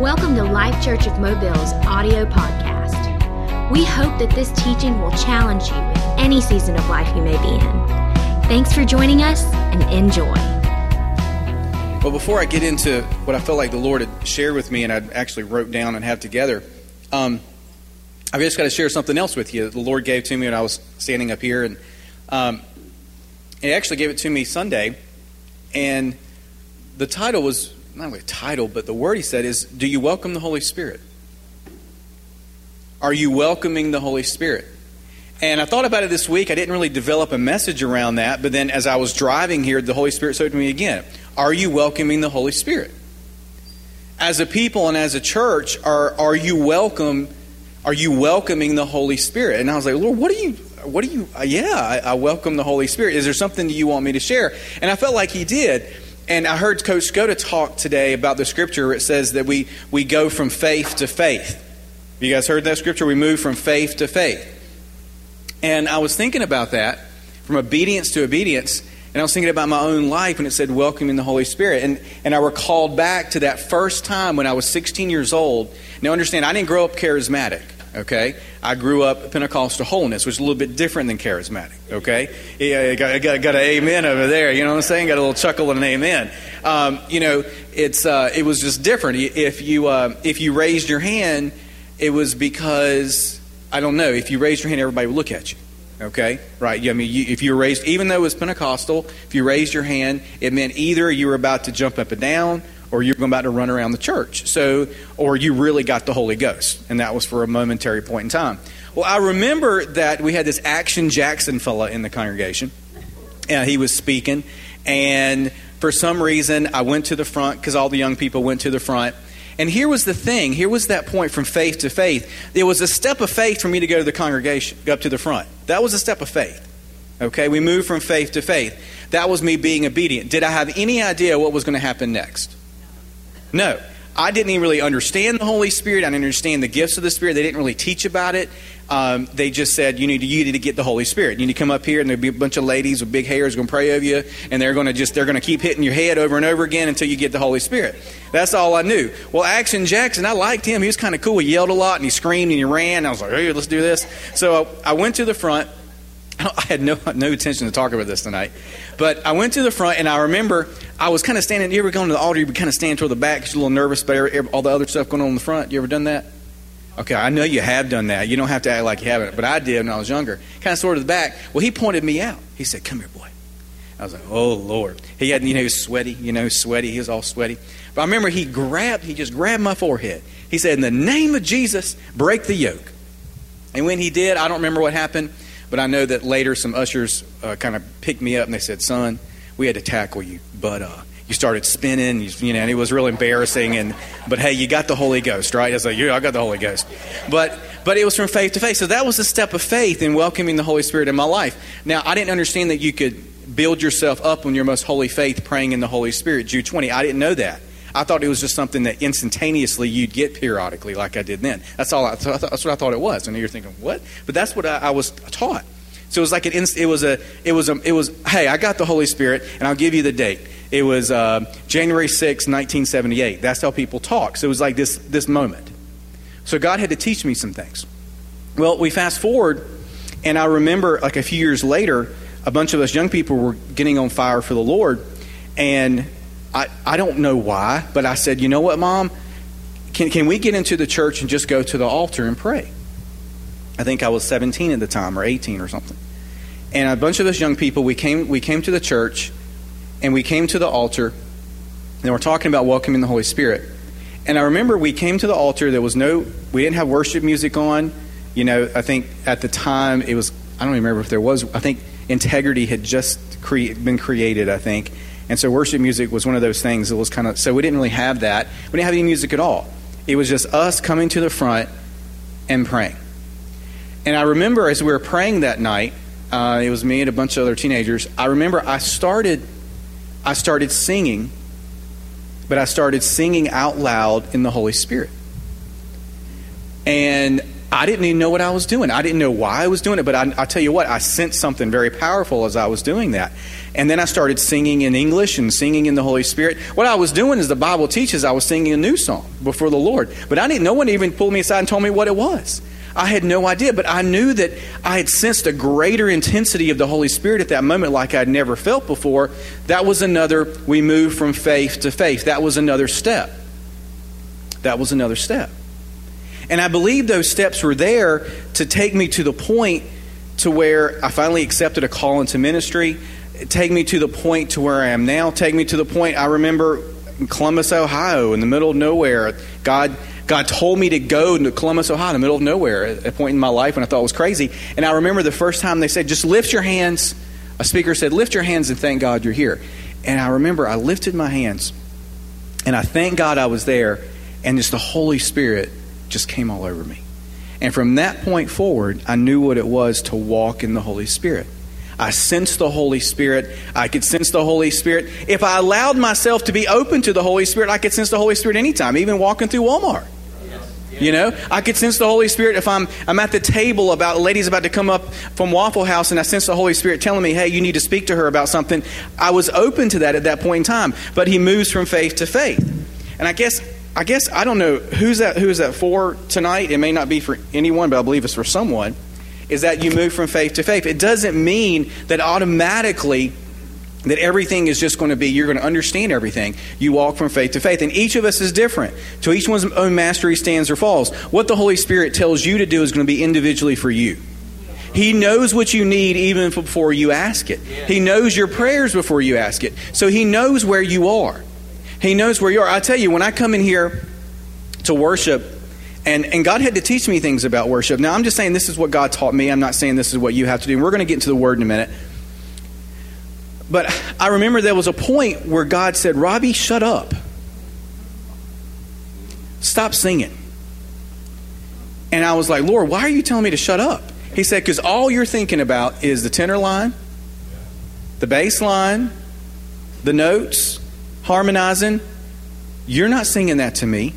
Welcome to Life Church of Mobile's audio podcast. We hope that this teaching will challenge you in any season of life you may be in. Thanks for joining us and enjoy. Well, before I get into what I felt like the Lord had shared with me and I actually wrote down and have together, um, I've just got to share something else with you. The Lord gave to me when I was standing up here, and um, He actually gave it to me Sunday, and the title was not really a title, but the word He said is, "Do you welcome the Holy Spirit? Are you welcoming the Holy Spirit?" And I thought about it this week. I didn't really develop a message around that, but then as I was driving here, the Holy Spirit spoke to me again. Are you welcoming the Holy Spirit? As a people and as a church, are are you welcome? Are you welcoming the Holy Spirit? And I was like, Lord, what are you? What are you? Yeah, I, I welcome the Holy Spirit. Is there something that you want me to share? And I felt like He did. And I heard Coach Skoda talk today about the scripture. Where it says that we we go from faith to faith. You guys heard that scripture? We move from faith to faith. And I was thinking about that from obedience to obedience. And I was thinking about my own life when it said welcoming the Holy Spirit. And, and I recalled back to that first time when I was 16 years old. Now, understand, I didn't grow up charismatic, okay? I grew up Pentecostal holiness, which is a little bit different than charismatic, okay? Yeah, I got, I got, got an amen over there, you know what I'm saying? Got a little chuckle and an amen. Um, you know, it's, uh, it was just different. If you, uh, if you raised your hand, it was because, I don't know, if you raised your hand, everybody would look at you. Okay, right? I mean, you, if you were raised, even though it was Pentecostal, if you raised your hand, it meant either you were about to jump up and down, or you're about to run around the church. So, or you really got the Holy Ghost, and that was for a momentary point in time. Well, I remember that we had this Action Jackson fella in the congregation, and he was speaking, and for some reason, I went to the front because all the young people went to the front. And here was the thing. Here was that point from faith to faith. It was a step of faith for me to go to the congregation, go up to the front. That was a step of faith. Okay, we moved from faith to faith. That was me being obedient. Did I have any idea what was going to happen next? No. I didn't even really understand the Holy Spirit. I didn't understand the gifts of the Spirit. They didn't really teach about it. Um, they just said you need to you need to get the Holy Spirit. You need to come up here, and there'll be a bunch of ladies with big hairs going to pray over you, and they're going to just they're going to keep hitting your head over and over again until you get the Holy Spirit. That's all I knew. Well, Action Jackson, I liked him. He was kind of cool. He yelled a lot and he screamed and he ran. I was like, hey, let's do this. So I went to the front. I had no no intention to talk about this tonight, but I went to the front and I remember I was kind of standing. You ever going to the altar? You would kind of stand toward the back because you're a little nervous about all the other stuff going on in the front. You ever done that? Okay, I know you have done that. You don't have to act like you haven't, but I did when I was younger. Kind of sort of the back. Well, he pointed me out. He said, "Come here, boy." I was like, "Oh Lord." He had, you know, he was sweaty. You know, sweaty. He was all sweaty. But I remember he grabbed, he just grabbed my forehead. He said, "In the name of Jesus, break the yoke." And when he did, I don't remember what happened, but I know that later some ushers uh, kind of picked me up and they said, "Son, we had to tackle you, but uh, you started spinning, you, you know, and it was real embarrassing. And but hey, you got the Holy Ghost, right? I was like, yeah, I got the Holy Ghost. But but it was from faith to faith. So that was a step of faith in welcoming the Holy Spirit in my life. Now I didn't understand that you could build yourself up on your most holy faith praying in the Holy Spirit. Jude 20. I didn't know that. I thought it was just something that instantaneously you'd get periodically, like I did then. That's all. I, that's what I thought it was. And you're thinking, what? But that's what I, I was taught. So it was like an. inst- It was a. It was a. It was. Hey, I got the Holy Spirit, and I'll give you the date. It was uh, January 6, 1978. That's how people talk. So it was like this, this moment. So God had to teach me some things. Well, we fast forward, and I remember like a few years later, a bunch of us young people were getting on fire for the Lord. And I, I don't know why, but I said, you know what, Mom? Can, can we get into the church and just go to the altar and pray? I think I was 17 at the time or 18 or something. And a bunch of us young people, we came, we came to the church and we came to the altar, and we're talking about welcoming the Holy Spirit. And I remember we came to the altar. There was no, we didn't have worship music on. You know, I think at the time it was, I don't remember if there was, I think integrity had just cre- been created, I think. And so worship music was one of those things that was kind of, so we didn't really have that. We didn't have any music at all. It was just us coming to the front and praying. And I remember as we were praying that night, uh, it was me and a bunch of other teenagers. I remember I started I started singing, but I started singing out loud in the Holy Spirit. And I didn't even know what I was doing. I didn't know why I was doing it, but I, I tell you what, I sensed something very powerful as I was doing that. And then I started singing in English and singing in the Holy Spirit. What I was doing is the Bible teaches I was singing a new song before the Lord. But I didn't, no one even pulled me aside and told me what it was. I had no idea, but I knew that I had sensed a greater intensity of the Holy Spirit at that moment like I'd never felt before. That was another, we moved from faith to faith. That was another step. That was another step. And I believe those steps were there to take me to the point to where I finally accepted a call into ministry, take me to the point to where I am now, take me to the point I remember in Columbus, Ohio, in the middle of nowhere. God God told me to go to Columbus, Ohio, in the middle of nowhere, at a point in my life when I thought it was crazy. And I remember the first time they said, just lift your hands. A speaker said, lift your hands and thank God you're here. And I remember I lifted my hands and I thank God I was there, and just the Holy Spirit just came all over me. And from that point forward, I knew what it was to walk in the Holy Spirit. I sensed the Holy Spirit. I could sense the Holy Spirit. If I allowed myself to be open to the Holy Spirit, I could sense the Holy Spirit anytime, even walking through Walmart. You know, I could sense the Holy Spirit if I'm I'm at the table about a lady's about to come up from Waffle House and I sense the Holy Spirit telling me, "Hey, you need to speak to her about something." I was open to that at that point in time, but he moves from faith to faith. And I guess I guess I don't know who's that who's that for tonight. It may not be for anyone, but I believe it's for someone. Is that you move from faith to faith? It doesn't mean that automatically that everything is just going to be, you're going to understand everything. You walk from faith to faith. And each of us is different. To each one's own mastery stands or falls. What the Holy Spirit tells you to do is going to be individually for you. He knows what you need even before you ask it. He knows your prayers before you ask it. So He knows where you are. He knows where you are. I tell you, when I come in here to worship, and, and God had to teach me things about worship. Now, I'm just saying this is what God taught me. I'm not saying this is what you have to do. We're going to get into the Word in a minute. But I remember there was a point where God said, Robbie, shut up. Stop singing. And I was like, Lord, why are you telling me to shut up? He said, because all you're thinking about is the tenor line, the bass line, the notes, harmonizing. You're not singing that to me.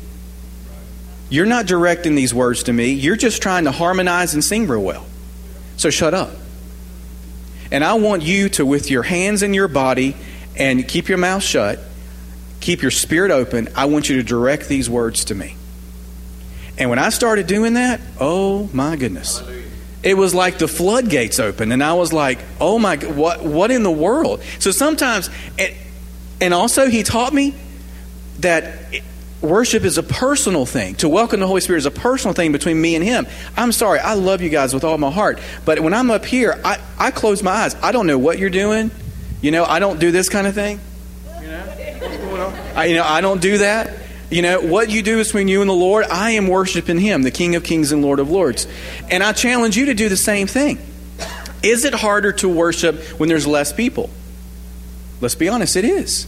You're not directing these words to me. You're just trying to harmonize and sing real well. So shut up. And I want you to, with your hands in your body and keep your mouth shut, keep your spirit open, I want you to direct these words to me. And when I started doing that, oh my goodness. It was like the floodgates opened, and I was like, "Oh my, what, what in the world?" So sometimes, and also he taught me that worship is a personal thing. To welcome the Holy Spirit is a personal thing between me and Him. I'm sorry, I love you guys with all my heart. But when I'm up here, I, I close my eyes. I don't know what you're doing. You know, I don't do this kind of thing. You know, what's going on? I, you know, I don't do that. You know, what you do is between you and the Lord. I am worshiping Him, the King of Kings and Lord of Lords. And I challenge you to do the same thing. Is it harder to worship when there's less people? Let's be honest, it is.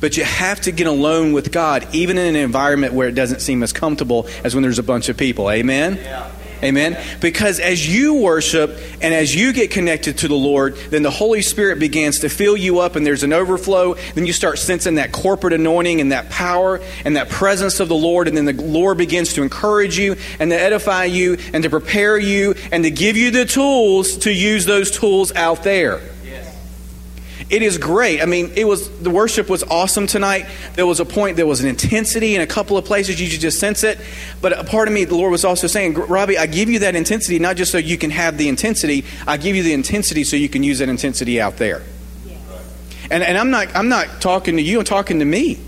But you have to get alone with God, even in an environment where it doesn't seem as comfortable as when there's a bunch of people. Amen? Yeah. Amen? Because as you worship and as you get connected to the Lord, then the Holy Spirit begins to fill you up and there's an overflow. Then you start sensing that corporate anointing and that power and that presence of the Lord. And then the Lord begins to encourage you and to edify you and to prepare you and to give you the tools to use those tools out there. It is great. I mean, it was the worship was awesome tonight. There was a point, there was an intensity in a couple of places you could just sense it. But a part of me, the Lord was also saying, Robbie, I give you that intensity not just so you can have the intensity. I give you the intensity so you can use that intensity out there. And, and I'm not I'm not talking to you. I'm talking to me.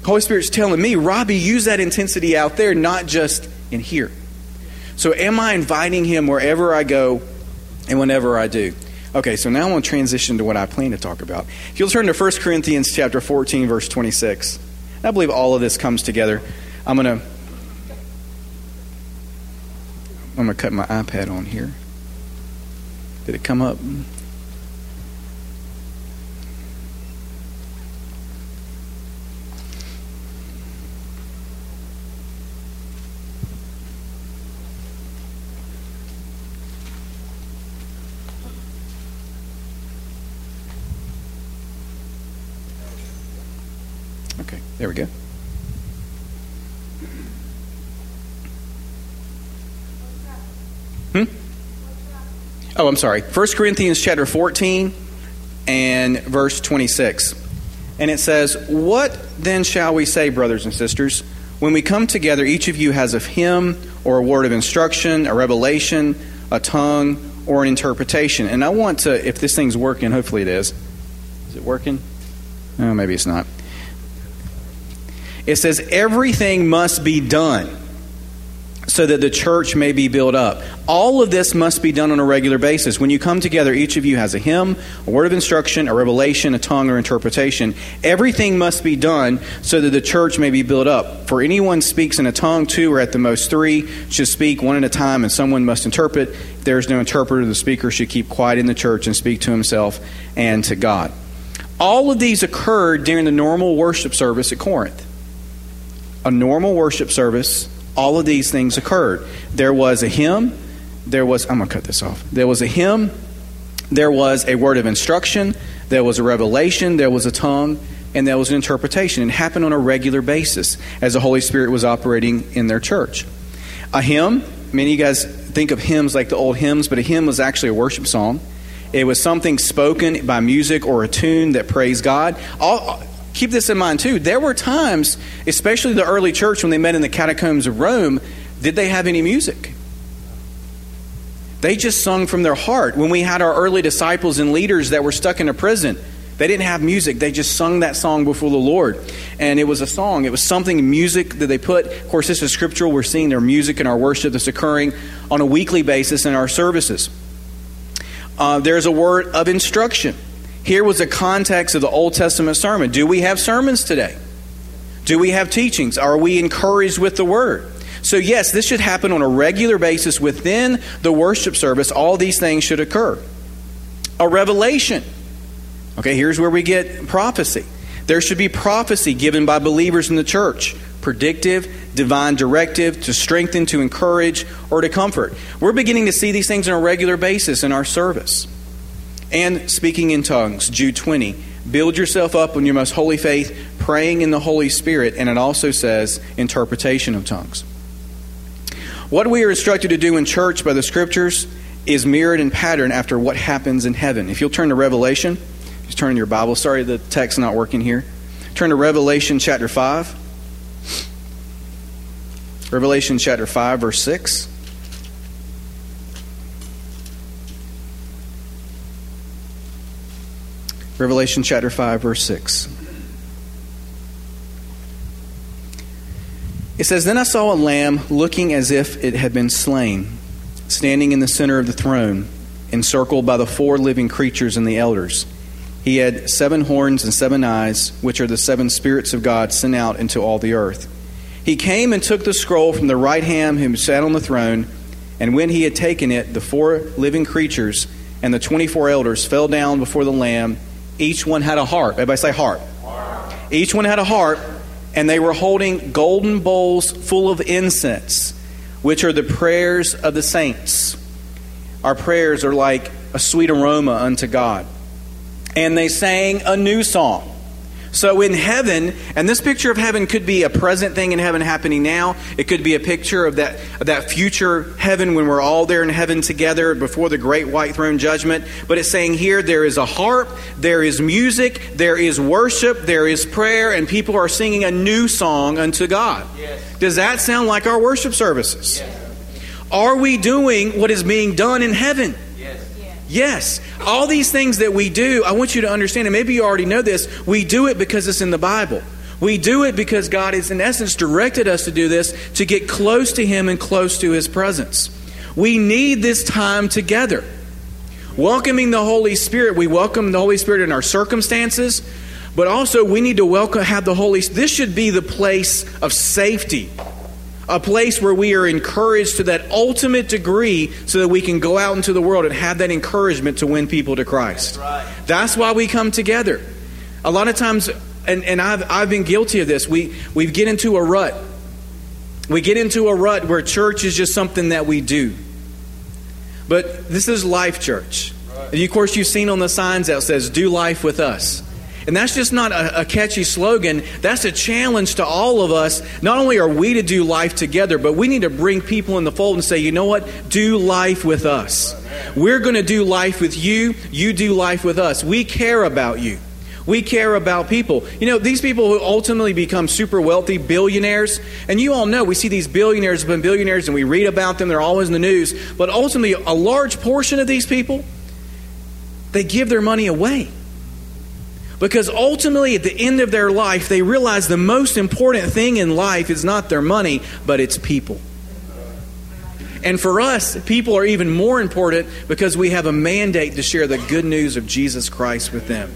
The Holy Spirit's telling me, Robbie, use that intensity out there, not just in here. So, am I inviting Him wherever I go and whenever I do? Okay, so now I'm going to transition to what I plan to talk about. If you'll turn to 1 Corinthians chapter 14, verse 26. I believe all of this comes together. I'm going to I'm going to cut my iPad on here. Did it come up? There we go. Hmm? Oh, I'm sorry. 1 Corinthians chapter 14 and verse 26. And it says, What then shall we say, brothers and sisters? When we come together, each of you has a hymn or a word of instruction, a revelation, a tongue, or an interpretation. And I want to, if this thing's working, hopefully it is. Is it working? Oh, maybe it's not. It says, Everything must be done so that the church may be built up. All of this must be done on a regular basis. When you come together, each of you has a hymn, a word of instruction, a revelation, a tongue, or interpretation. Everything must be done so that the church may be built up. For anyone speaks in a tongue, two or at the most three should speak one at a time, and someone must interpret. If there is no interpreter, the speaker should keep quiet in the church and speak to himself and to God. All of these occurred during the normal worship service at Corinth. A normal worship service all of these things occurred. There was a hymn, there was, I'm going to cut this off. There was a hymn, there was a word of instruction, there was a revelation, there was a tongue, and there was an interpretation. It happened on a regular basis as the Holy Spirit was operating in their church. A hymn, many of you guys think of hymns like the old hymns, but a hymn was actually a worship song. It was something spoken by music or a tune that praised God. All, keep this in mind too. There were times, especially the early church when they met in the catacombs of Rome, did they have any music? They just sung from their heart. When we had our early disciples and leaders that were stuck in a prison, they didn't have music. They just sung that song before the Lord. And it was a song. It was something, music that they put. Of course, this is scriptural. We're seeing their music in our worship that's occurring on a weekly basis in our services. Uh, there's a word of instruction. Here was the context of the Old Testament sermon. Do we have sermons today? Do we have teachings? Are we encouraged with the word? So, yes, this should happen on a regular basis within the worship service. All these things should occur. A revelation. Okay, here's where we get prophecy. There should be prophecy given by believers in the church predictive, divine directive to strengthen, to encourage, or to comfort. We're beginning to see these things on a regular basis in our service and speaking in tongues, Jude 20. Build yourself up on your most holy faith, praying in the Holy Spirit, and it also says interpretation of tongues. What we are instructed to do in church by the scriptures is mirrored and patterned after what happens in heaven. If you'll turn to Revelation, just turn in your Bible. Sorry, the text's not working here. Turn to Revelation chapter 5. Revelation chapter 5, verse 6. Revelation chapter 5, verse 6. It says, Then I saw a lamb looking as if it had been slain, standing in the center of the throne, encircled by the four living creatures and the elders. He had seven horns and seven eyes, which are the seven spirits of God sent out into all the earth. He came and took the scroll from the right hand who sat on the throne, and when he had taken it, the four living creatures and the twenty four elders fell down before the Lamb each one had a harp. Everybody say harp. harp. Each one had a harp, and they were holding golden bowls full of incense, which are the prayers of the saints. Our prayers are like a sweet aroma unto God. And they sang a new song so in heaven, and this picture of heaven could be a present thing in heaven happening now. It could be a picture of that, of that future heaven when we're all there in heaven together before the great white throne judgment. But it's saying here there is a harp, there is music, there is worship, there is prayer, and people are singing a new song unto God. Yes. Does that sound like our worship services? Yes. Are we doing what is being done in heaven? Yes. All these things that we do, I want you to understand, and maybe you already know this, we do it because it's in the Bible. We do it because God has, in essence, directed us to do this to get close to Him and close to His presence. We need this time together. Welcoming the Holy Spirit, we welcome the Holy Spirit in our circumstances, but also we need to welcome, have the Holy This should be the place of safety a place where we are encouraged to that ultimate degree so that we can go out into the world and have that encouragement to win people to Christ. That's, right. That's why we come together. A lot of times, and, and I've, I've been guilty of this, we, we get into a rut. We get into a rut where church is just something that we do. But this is life church. Right. And of course, you've seen on the signs that says, Do life with us. And that's just not a, a, catchy slogan. That's a challenge to all of us. Not only are we to do life together, but we need to bring people in the fold and say, you know what? Do life with us. We're going to do life with you. You do life with us. We care about you. We care about people. You know, these people who ultimately become super wealthy, billionaires, and you all know we see these billionaires have been billionaires and we read about them, they're always in the news, but ultimately, a large portion of these people, they give their money away. Because ultimately, at the end of their life, they realize the most important thing in life is not their money, but it's people. And for us, people are even more important because we have a mandate to share the good news of Jesus Christ with them.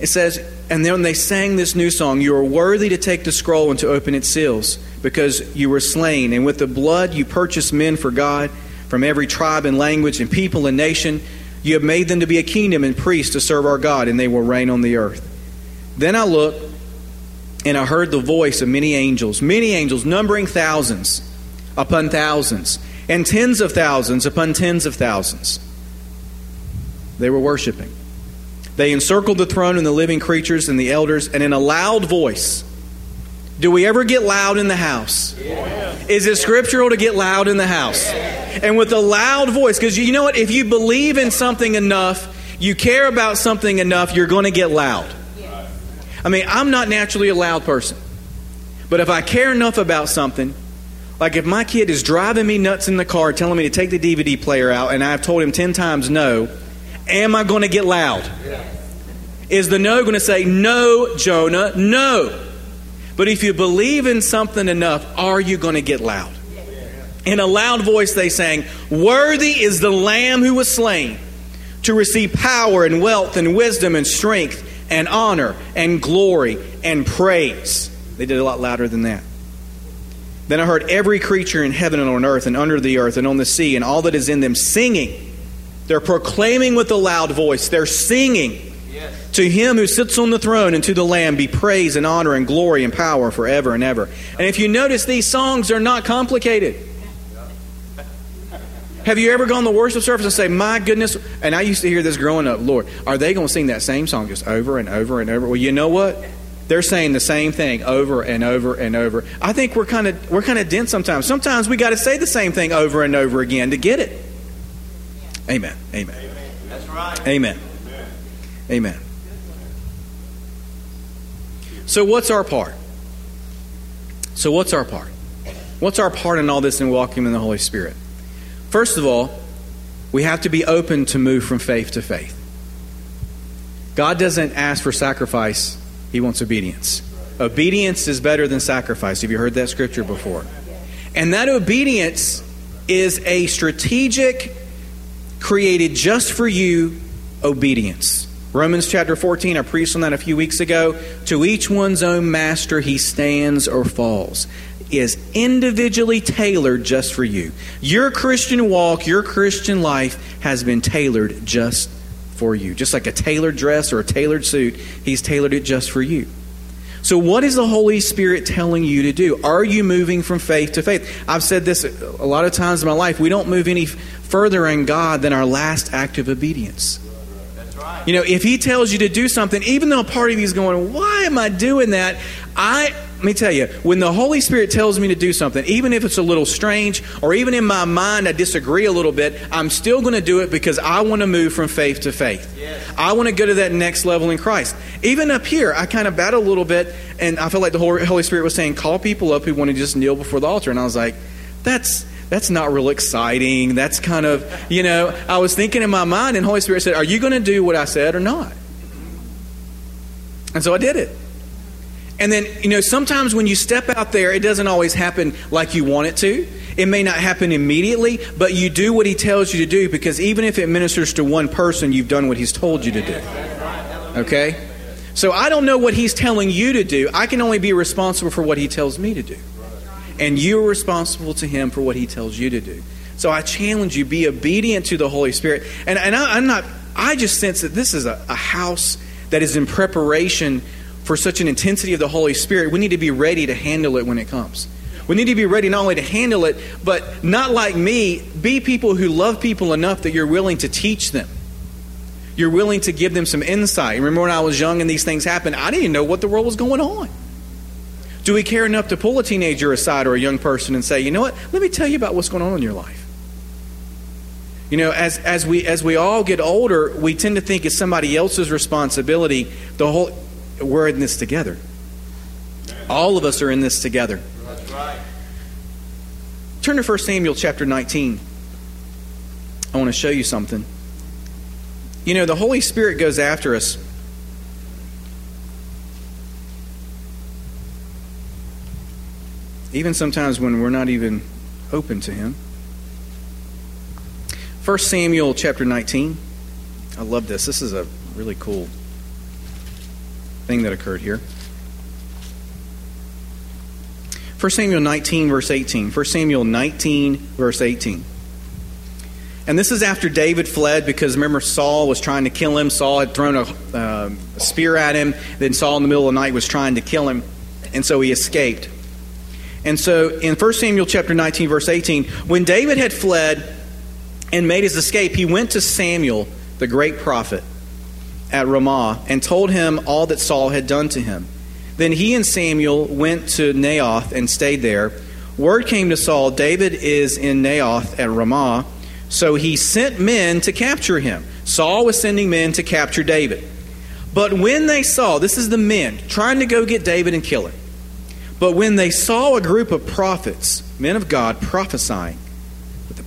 It says, and then they sang this new song, You are worthy to take the scroll and to open its seals, because you were slain, and with the blood you purchased men for God from every tribe and language and people and nation. You have made them to be a kingdom and priests to serve our God, and they will reign on the earth. Then I looked, and I heard the voice of many angels, many angels, numbering thousands upon thousands, and tens of thousands upon tens of thousands. They were worshiping. They encircled the throne and the living creatures and the elders, and in a loud voice, do we ever get loud in the house? Is it scriptural to get loud in the house? And with a loud voice, because you know what? If you believe in something enough, you care about something enough, you're going to get loud. I mean, I'm not naturally a loud person. But if I care enough about something, like if my kid is driving me nuts in the car, telling me to take the DVD player out, and I've told him 10 times no, Am I going to get loud? Is the no going to say, No, Jonah, no? But if you believe in something enough, are you going to get loud? In a loud voice, they sang, Worthy is the Lamb who was slain to receive power and wealth and wisdom and strength and honor and glory and praise. They did a lot louder than that. Then I heard every creature in heaven and on earth and under the earth and on the sea and all that is in them singing they're proclaiming with a loud voice. They're singing. Yes. To him who sits on the throne and to the Lamb be praise and honor and glory and power forever and ever. And if you notice, these songs are not complicated. Have you ever gone to the worship service and say, My goodness? And I used to hear this growing up, Lord, are they going to sing that same song just over and over and over? Well, you know what? They're saying the same thing over and over and over. I think we're kind of we're kind of dense sometimes. Sometimes we got to say the same thing over and over again to get it. Amen. Amen. That's right. Amen. Amen. So, what's our part? So, what's our part? What's our part in all this in walking in the Holy Spirit? First of all, we have to be open to move from faith to faith. God doesn't ask for sacrifice, He wants obedience. Obedience is better than sacrifice. Have you heard that scripture before? And that obedience is a strategic created just for you obedience. Romans chapter 14, I preached on that a few weeks ago. To each one's own master he stands or falls. Is individually tailored just for you. Your Christian walk, your Christian life has been tailored just for you. Just like a tailored dress or a tailored suit, he's tailored it just for you. So, what is the Holy Spirit telling you to do? Are you moving from faith to faith? I've said this a lot of times in my life. We don't move any further in God than our last act of obedience. You know, if He tells you to do something, even though a part of you is going, Why am I doing that? I let me tell you, when the Holy Spirit tells me to do something, even if it's a little strange, or even in my mind I disagree a little bit, I'm still going to do it because I want to move from faith to faith. Yes. I want to go to that next level in Christ. Even up here, I kind of battle a little bit, and I felt like the Holy Spirit was saying, call people up who want to just kneel before the altar. And I was like, that's that's not real exciting. That's kind of, you know, I was thinking in my mind, and Holy Spirit said, Are you going to do what I said or not? And so I did it. And then, you know, sometimes when you step out there, it doesn't always happen like you want it to. It may not happen immediately, but you do what He tells you to do because even if it ministers to one person, you've done what He's told you to do. Okay? So I don't know what He's telling you to do. I can only be responsible for what He tells me to do. And you're responsible to Him for what He tells you to do. So I challenge you, be obedient to the Holy Spirit. And, and I, am not, I just sense that this is a, a house that is in preparation for such an intensity of the Holy Spirit, we need to be ready to handle it when it comes. We need to be ready not only to handle it, but not like me, be people who love people enough that you're willing to teach them. You're willing to give them some insight. Remember when I was young and these things happened, I didn't even know what the world was going on. Do we care enough to pull a teenager aside or a young person and say, you know what, let me tell you about what's going on in your life? You know, as, as, we, as we all get older, we tend to think it's somebody else's responsibility. The whole, we're in this together. All of us are in this together. Turn to 1 Samuel chapter 19. I want to show you something. You know, the Holy Spirit goes after us. Even sometimes when we're not even open to Him. 1 Samuel chapter 19. I love this. This is a really cool thing that occurred here. 1 Samuel 19, verse 18. 1 Samuel 19, verse 18. And this is after David fled because remember, Saul was trying to kill him. Saul had thrown a, uh, a spear at him. Then Saul, in the middle of the night, was trying to kill him. And so he escaped. And so in 1 Samuel chapter 19, verse 18, when David had fled and made his escape, he went to Samuel, the great prophet, at Ramah, and told him all that Saul had done to him. Then he and Samuel went to Naioth and stayed there. Word came to Saul, David is in Naioth at Ramah. So he sent men to capture him. Saul was sending men to capture David. But when they saw, this is the men trying to go get David and kill him. But when they saw a group of prophets, men of God, prophesying,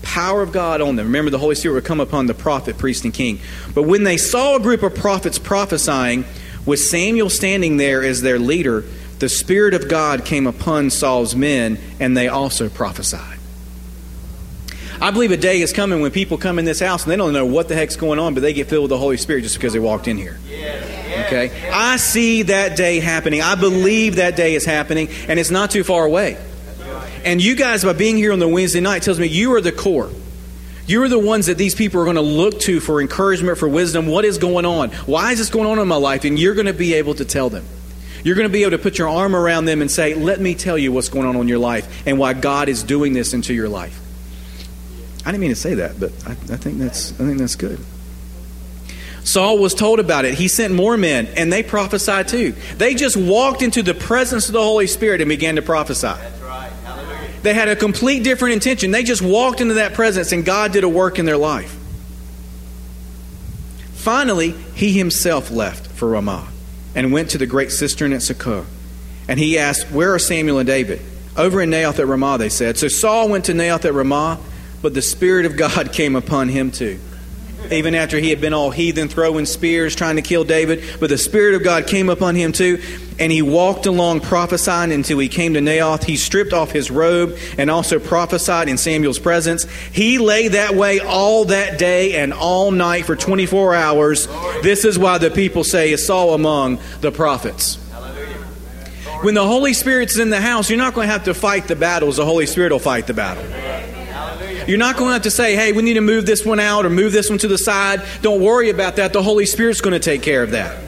power of God on them, remember the Holy Spirit would come upon the prophet, priest, and king. But when they saw a group of prophets prophesying, with Samuel standing there as their leader, the Spirit of God came upon Saul's men, and they also prophesied. I believe a day is coming when people come in this house and they don't know what the heck's going on, but they get filled with the Holy Spirit just because they walked in here. Okay? I see that day happening. I believe that day is happening, and it's not too far away. And you guys, by being here on the Wednesday night, tells me you are the core. You're the ones that these people are going to look to for encouragement, for wisdom. What is going on? Why is this going on in my life? And you're going to be able to tell them. You're going to be able to put your arm around them and say, Let me tell you what's going on in your life and why God is doing this into your life. I didn't mean to say that, but I, I think that's I think that's good. Saul was told about it. He sent more men, and they prophesied too. They just walked into the presence of the Holy Spirit and began to prophesy. They had a complete different intention. They just walked into that presence, and God did a work in their life. Finally, he himself left for Ramah and went to the great cistern at Succoth. And he asked, Where are Samuel and David? Over in Naioth at Ramah, they said. So Saul went to Naioth at Ramah but the Spirit of God came upon him too. Even after he had been all heathen, throwing spears, trying to kill David, but the Spirit of God came upon him too, and he walked along prophesying until he came to Naioth. He stripped off his robe and also prophesied in Samuel's presence. He lay that way all that day and all night for 24 hours. This is why the people say, Is Saul among the prophets? When the Holy Spirit's in the house, you're not going to have to fight the battles. The Holy Spirit will fight the battle. You're not going to have to say, hey, we need to move this one out or move this one to the side. Don't worry about that. The Holy Spirit's going to take care of that.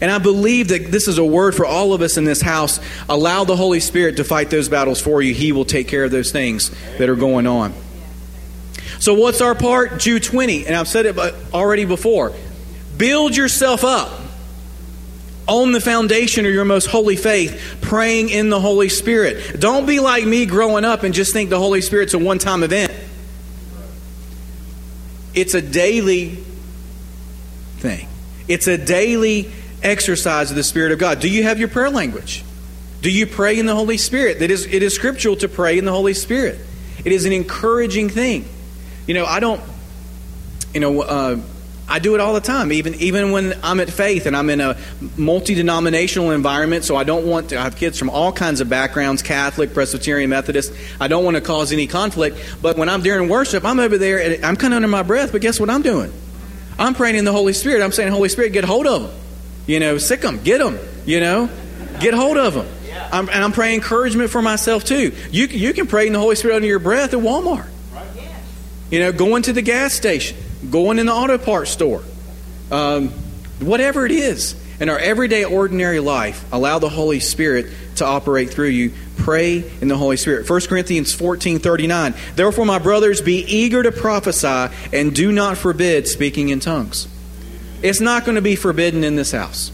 And I believe that this is a word for all of us in this house. Allow the Holy Spirit to fight those battles for you. He will take care of those things that are going on. So, what's our part? Jude 20. And I've said it already before. Build yourself up on the foundation of your most holy faith, praying in the Holy Spirit. Don't be like me growing up and just think the Holy Spirit's a one time event. It's a daily thing, it's a daily exercise of the Spirit of God. Do you have your prayer language? Do you pray in the Holy Spirit? That is, it is scriptural to pray in the Holy Spirit. It is an encouraging thing. You know, I don't, you know, uh, I do it all the time, even even when I'm at faith and I'm in a multi denominational environment. So I don't want to I have kids from all kinds of backgrounds Catholic, Presbyterian, Methodist. I don't want to cause any conflict. But when I'm during worship, I'm over there and I'm kind of under my breath. But guess what I'm doing? I'm praying in the Holy Spirit. I'm saying, Holy Spirit, get hold of them. You know, sick them, get them. You know, get hold of them. I'm, and I'm praying encouragement for myself too. You you can pray in the Holy Spirit under your breath at Walmart. You know, going to the gas station going in the auto parts store, um, whatever it is. In our everyday, ordinary life, allow the Holy Spirit to operate through you. Pray in the Holy Spirit. 1 Corinthians 14 39. Therefore, my brothers, be eager to prophesy and do not forbid speaking in tongues. It's not going to be forbidden in this house.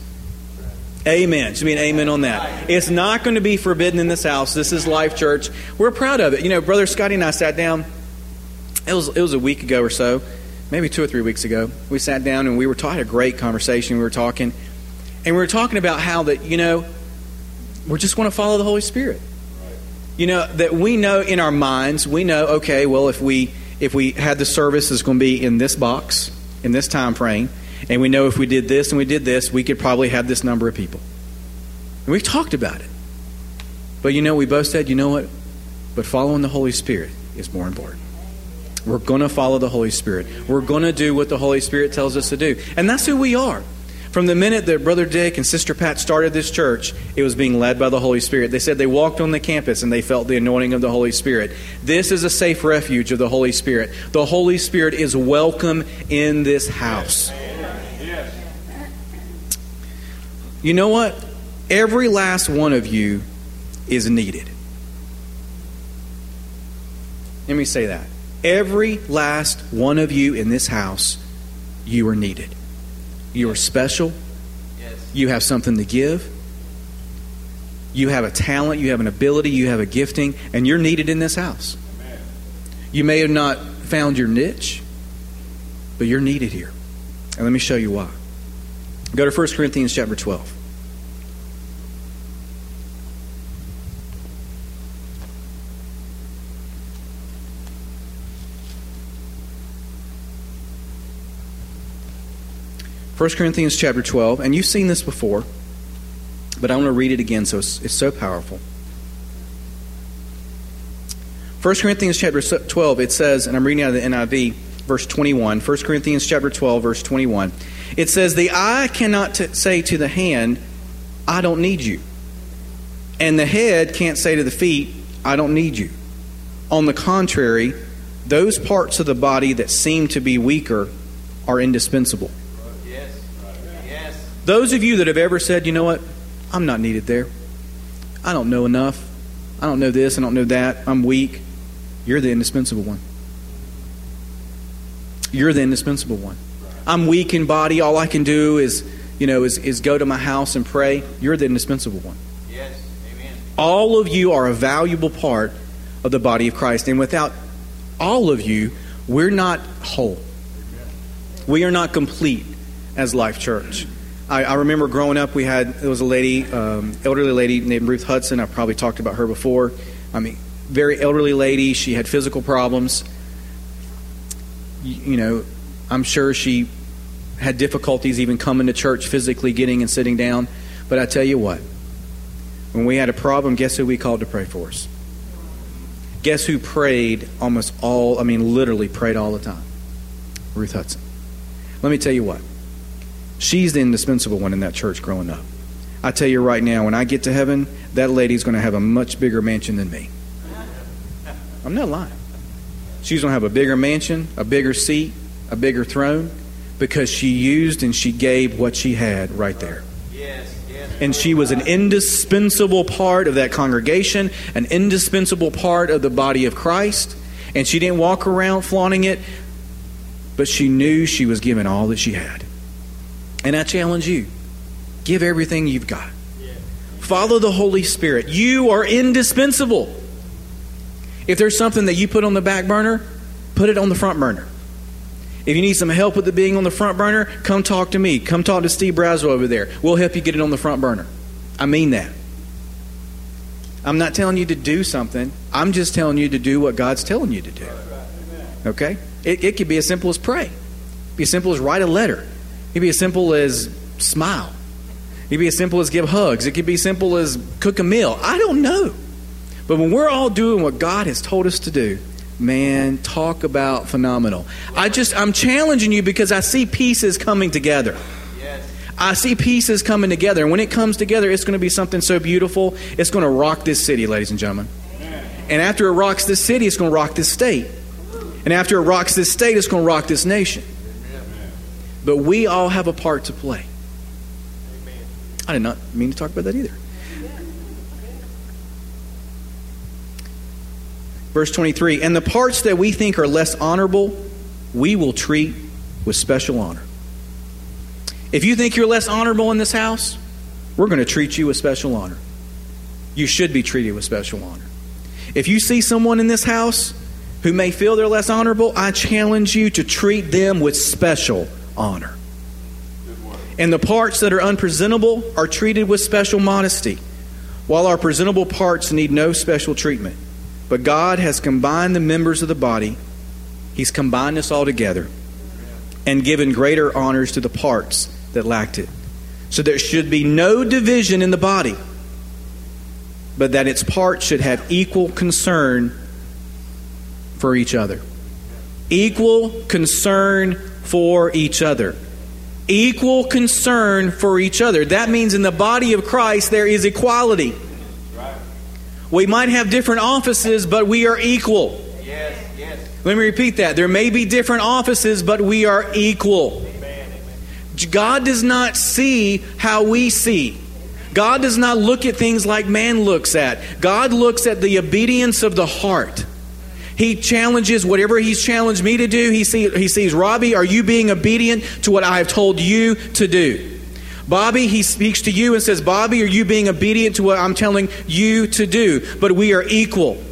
Amen. Should be an amen on that. It's not going to be forbidden in this house. This is Life Church. We're proud of it. You know, Brother Scotty and I sat down. It was it was a week ago or so, maybe two or three weeks ago. We sat down and we were talking. A great conversation. We were talking, and we were talking about how that you know, we're just going to follow the Holy Spirit. You know that we know in our minds. We know okay. Well, if we if we had the service is going to be in this box in this time frame and we know if we did this and we did this, we could probably have this number of people. And we've talked about it. But you know, we both said, you know what? But following the Holy Spirit is more important. We're going to follow the Holy Spirit. We're going to do what the Holy Spirit tells us to do. And that's who we are. From the minute that Brother Dick and Sister Pat started this church, it was being led by the Holy Spirit. They said they walked on the campus and they felt the anointing of the Holy Spirit. This is a safe refuge of the Holy Spirit. The Holy Spirit is welcome in this house. You know what? Every last one of you is needed. Let me say that. Every last one of you in this house, you are needed. You are special. Yes. You have something to give. You have a talent, you have an ability, you have a gifting, and you're needed in this house. Amen. You may have not found your niche, but you're needed here. And let me show you why. Go to 1 Corinthians chapter 12. First Corinthians chapter 12, and you've seen this before, but I want to read it again so it's, it's so powerful. 1 Corinthians chapter 12, it says, and I'm reading out of the NIV, verse 21. 1 Corinthians chapter 12, verse 21. It says, The eye cannot t- say to the hand, I don't need you. And the head can't say to the feet, I don't need you. On the contrary, those parts of the body that seem to be weaker are indispensable. Those of you that have ever said, you know what, I'm not needed there. I don't know enough. I don't know this. I don't know that. I'm weak. You're the indispensable one. You're the indispensable one. I'm weak in body. All I can do is, you know, is, is go to my house and pray. You're the indispensable one. Yes. Amen. All of you are a valuable part of the body of Christ. And without all of you, we're not whole. We are not complete as Life Church. I, I remember growing up, we had, there was a lady, um, elderly lady named Ruth Hudson. I've probably talked about her before. I mean, very elderly lady. She had physical problems. you, you know, I'm sure she had difficulties even coming to church physically, getting and sitting down. But I tell you what, when we had a problem, guess who we called to pray for us? Guess who prayed almost all, I mean, literally prayed all the time? Ruth Hudson. Let me tell you what, she's the indispensable one in that church growing up. I tell you right now, when I get to heaven, that lady's going to have a much bigger mansion than me. I'm not lying. She's going to have a bigger mansion, a bigger seat, a bigger throne because she used and she gave what she had right there. And she was an indispensable part of that congregation, an indispensable part of the body of Christ. And she didn't walk around flaunting it, but she knew she was giving all that she had. And I challenge you give everything you've got. Follow the Holy Spirit. You are indispensable. If there's something that you put on the back burner, put it on the front burner. If you need some help with it being on the front burner, come talk to me. Come talk to Steve Braswell over there. We'll help you get it on the front burner. I mean that. I'm not telling you to do something. I'm just telling you to do what God's telling you to do. Okay? It, it could be as simple as pray. Be as simple as write a letter. It could be as simple as smile. It could be as simple as give hugs. It could be as simple as cook a meal. I don't know. But when we're all doing what God has told us to do, man, talk about phenomenal. I just, I'm challenging you because I see pieces coming together. I see pieces coming together. And when it comes together, it's going to be something so beautiful. It's going to rock this city, ladies and gentlemen. And after it rocks this city, it's going to rock this state. And after it rocks this state, it's going to rock this nation. But we all have a part to play. I did not mean to talk about that either. Verse 23 And the parts that we think are less honorable, we will treat with special honor. If you think you're less honorable in this house, we're going to treat you with special honor. You should be treated with special honor. If you see someone in this house who may feel they're less honorable, I challenge you to treat them with special honor. And the parts that are unpresentable are treated with special modesty, while our presentable parts need no special treatment. But God has combined the members of the body, He's combined us all together, and given greater honors to the parts that lacked it. So there should be no division in the body, but that its parts should have equal concern for each other. Equal concern for each other. Equal concern for each other. That means in the body of Christ there is equality. We might have different offices, but we are equal. Yes, yes. Let me repeat that. There may be different offices, but we are equal. God does not see how we see. God does not look at things like man looks at. God looks at the obedience of the heart. He challenges whatever He's challenged me to do. He, see, he sees, Robbie, are you being obedient to what I have told you to do? Bobby, he speaks to you and says, Bobby, are you being obedient to what I'm telling you to do? But we are equal.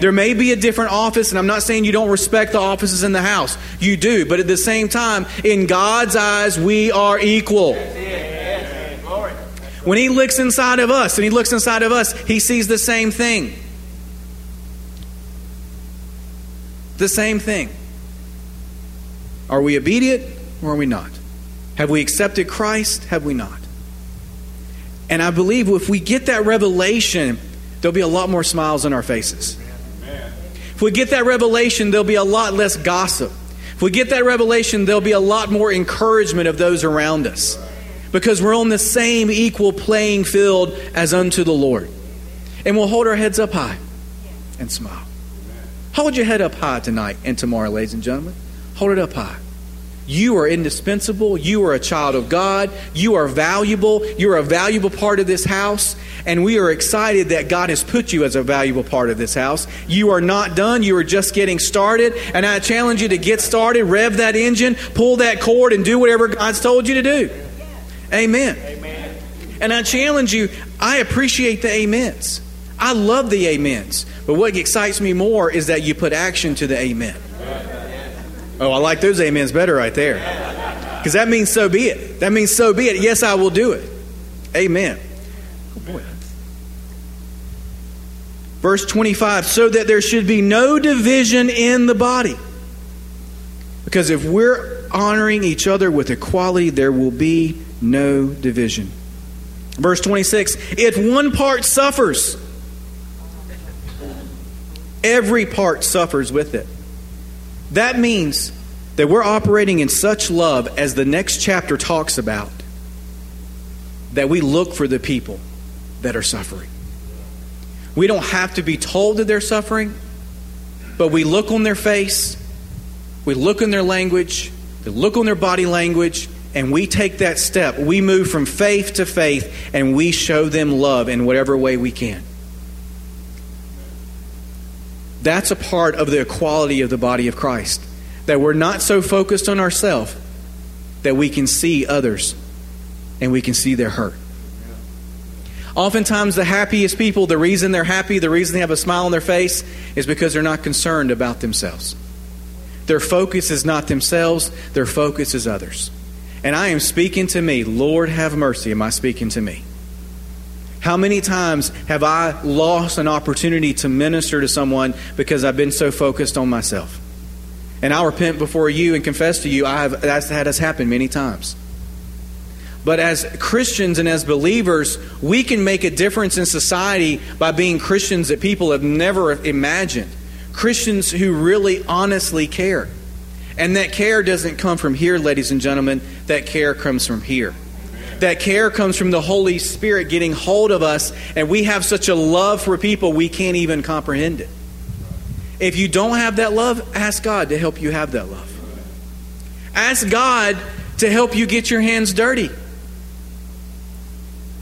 There may be a different office, and I'm not saying you don't respect the offices in the house. You do. But at the same time, in God's eyes, we are equal. When He looks inside of us and He looks inside of us, He sees the same thing. The same thing. Are we obedient or are we not? Have we accepted Christ? Have we not? And I believe if we get that revelation, there'll be a lot more smiles on our faces. If we get that revelation, there'll be a lot less gossip. If we get that revelation, there'll be a lot more encouragement of those around us because we're on the same equal playing field as unto the Lord. And we'll hold our heads up high and smile. Hold your head up high tonight and tomorrow, ladies and gentlemen. Hold it up high. You are indispensable. You are a child of God. You are valuable. You're a valuable part of this house. And we are excited that God has put you as a valuable part of this house. You are not done. You are just getting started. And I challenge you to get started, rev that engine, pull that cord, and do whatever God's told you to do. Amen. Amen. And I challenge you, I appreciate the amens. I love the amens. But what excites me more is that you put action to the amen. Oh, I like those amens better right there. Because that means so be it. That means so be it. Yes, I will do it. Amen. Oh, boy. Verse 25 so that there should be no division in the body. Because if we're honoring each other with equality, there will be no division. Verse 26 if one part suffers, every part suffers with it. That means that we're operating in such love as the next chapter talks about that we look for the people that are suffering. We don't have to be told that they're suffering, but we look on their face, we look in their language, we look on their body language, and we take that step. We move from faith to faith, and we show them love in whatever way we can. That's a part of the equality of the body of Christ. That we're not so focused on ourselves that we can see others and we can see their hurt. Oftentimes, the happiest people, the reason they're happy, the reason they have a smile on their face, is because they're not concerned about themselves. Their focus is not themselves, their focus is others. And I am speaking to me. Lord, have mercy. Am I speaking to me? How many times have I lost an opportunity to minister to someone because I've been so focused on myself? And I'll repent before you and confess to you, I have, that's had us happen many times. But as Christians and as believers, we can make a difference in society by being Christians that people have never imagined. Christians who really honestly care. And that care doesn't come from here, ladies and gentlemen. That care comes from here. That care comes from the Holy Spirit getting hold of us, and we have such a love for people we can't even comprehend it. If you don't have that love, ask God to help you have that love. Ask God to help you get your hands dirty.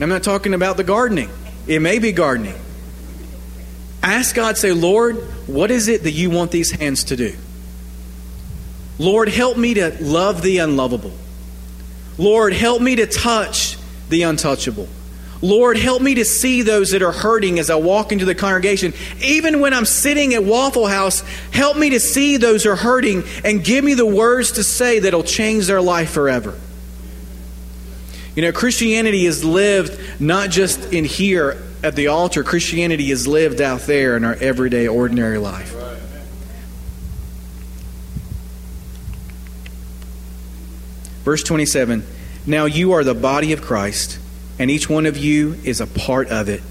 I'm not talking about the gardening, it may be gardening. Ask God, say, Lord, what is it that you want these hands to do? Lord, help me to love the unlovable. Lord, help me to touch the untouchable. Lord, help me to see those that are hurting as I walk into the congregation. Even when I'm sitting at Waffle House, help me to see those who are hurting and give me the words to say that'll change their life forever. You know, Christianity is lived not just in here at the altar, Christianity is lived out there in our everyday, ordinary life. Verse 27 Now you are the body of Christ and each one of you is a part of it.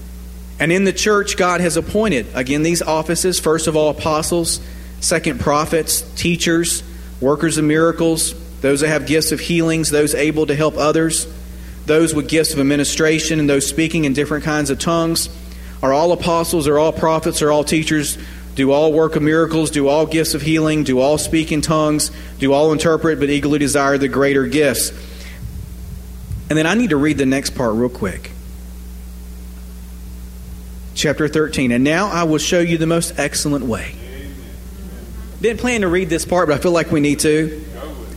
And in the church, God has appointed, again, these offices first of all, apostles, second, prophets, teachers, workers of miracles, those that have gifts of healings, those able to help others, those with gifts of administration, and those speaking in different kinds of tongues. Are all apostles, are all prophets, are all teachers? Do all work of miracles? Do all gifts of healing? Do all speak in tongues? Do all interpret, but eagerly desire the greater gifts? And then I need to read the next part real quick. Chapter 13. And now I will show you the most excellent way. Didn't plan to read this part, but I feel like we need to.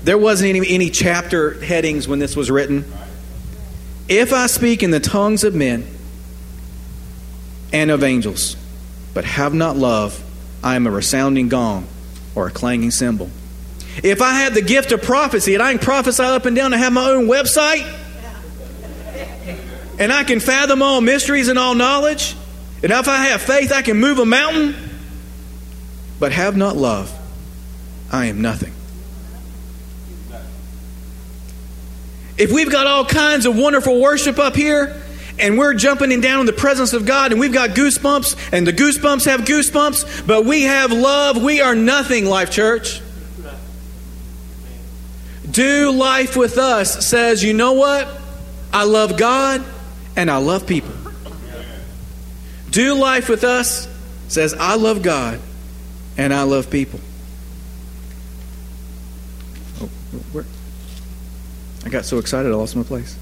There wasn't any, any chapter headings when this was written. If I speak in the tongues of men and of angels, but have not love, I am a resounding gong or a clanging cymbal. If I have the gift of prophecy and I can prophesy up and down and have my own website, and I can fathom all mysteries and all knowledge, and if I have faith, I can move a mountain, but have not love, I am nothing. If we've got all kinds of wonderful worship up here, and we're jumping in down in the presence of God, and we've got goosebumps, and the goosebumps have goosebumps, but we have love, we are nothing, Life Church. Do life with us says, you know what? I love God and I love people. Do life with us says, I love God and I love people. Oh, where? I got so excited I lost my place.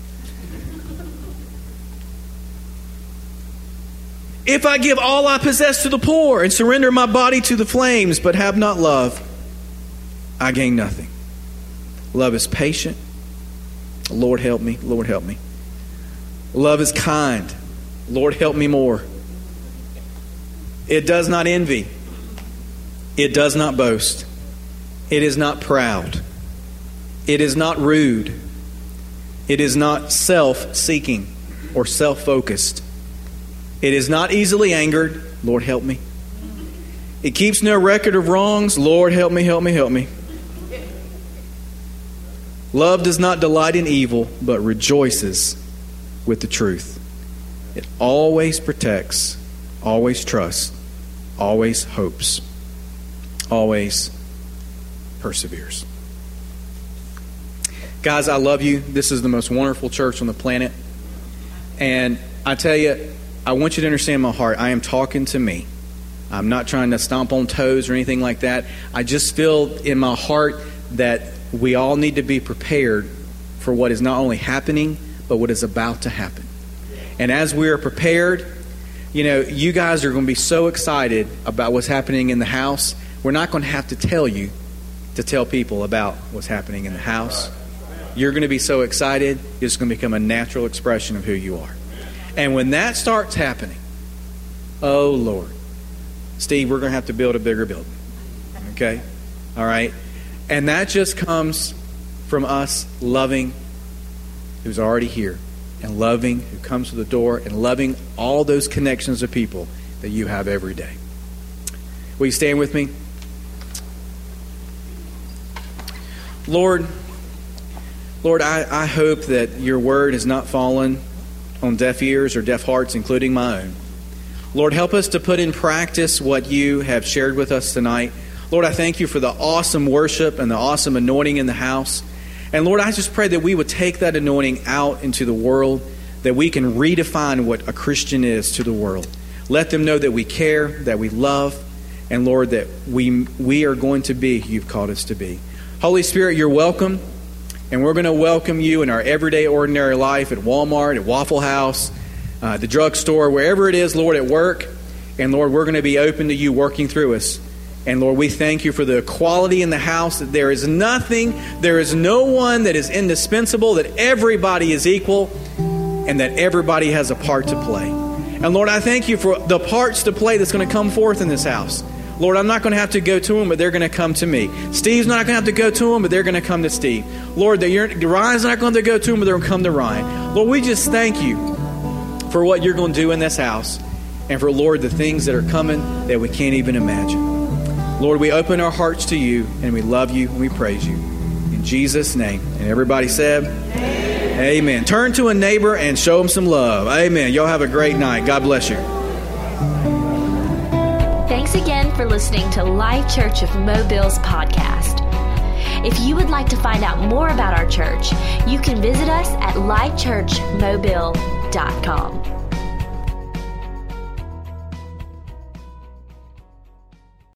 If I give all I possess to the poor and surrender my body to the flames, but have not love, I gain nothing. Love is patient. Lord, help me. Lord, help me. Love is kind. Lord, help me more. It does not envy. It does not boast. It is not proud. It is not rude. It is not self seeking or self focused. It is not easily angered. Lord, help me. It keeps no record of wrongs. Lord, help me, help me, help me. Love does not delight in evil, but rejoices with the truth. It always protects, always trusts, always hopes, always perseveres. Guys, I love you. This is the most wonderful church on the planet. And I tell you, I want you to understand my heart. I am talking to me. I'm not trying to stomp on toes or anything like that. I just feel in my heart that we all need to be prepared for what is not only happening, but what is about to happen. And as we are prepared, you know, you guys are going to be so excited about what's happening in the house. We're not going to have to tell you to tell people about what's happening in the house. You're going to be so excited, it's going to become a natural expression of who you are. And when that starts happening, oh Lord, Steve, we're going to have to build a bigger building. Okay? All right? And that just comes from us loving who's already here and loving who comes to the door and loving all those connections of people that you have every day. Will you stand with me? Lord, Lord, I, I hope that your word has not fallen on deaf ears or deaf hearts, including my own. Lord, help us to put in practice what you have shared with us tonight. Lord, I thank you for the awesome worship and the awesome anointing in the house. And Lord, I just pray that we would take that anointing out into the world, that we can redefine what a Christian is to the world. Let them know that we care, that we love, and Lord, that we, we are going to be you've called us to be. Holy Spirit, you're welcome, and we're going to welcome you in our everyday, ordinary life at Walmart, at Waffle House, uh, the drugstore, wherever it is, Lord, at work. And Lord, we're going to be open to you working through us And Lord, we thank you for the equality in the house that there is nothing, there is no one that is indispensable, that everybody is equal, and that everybody has a part to play. And Lord, I thank you for the parts to play that's going to come forth in this house. Lord, I'm not going to have to go to them, but they're going to come to me. Steve's not going to have to go to them, but they're going to come to Steve. Lord, that Ryan's not going to go to them, but they're going to come to Ryan. Lord, we just thank you for what you're going to do in this house and for, Lord, the things that are coming that we can't even imagine. Lord, we open our hearts to you and we love you and we praise you. In Jesus' name. And everybody said, Amen. Amen. Turn to a neighbor and show them some love. Amen. Y'all have a great night. God bless you. For listening to Life Church of Mobile's podcast. If you would like to find out more about our church, you can visit us at lifechurchmobile.com.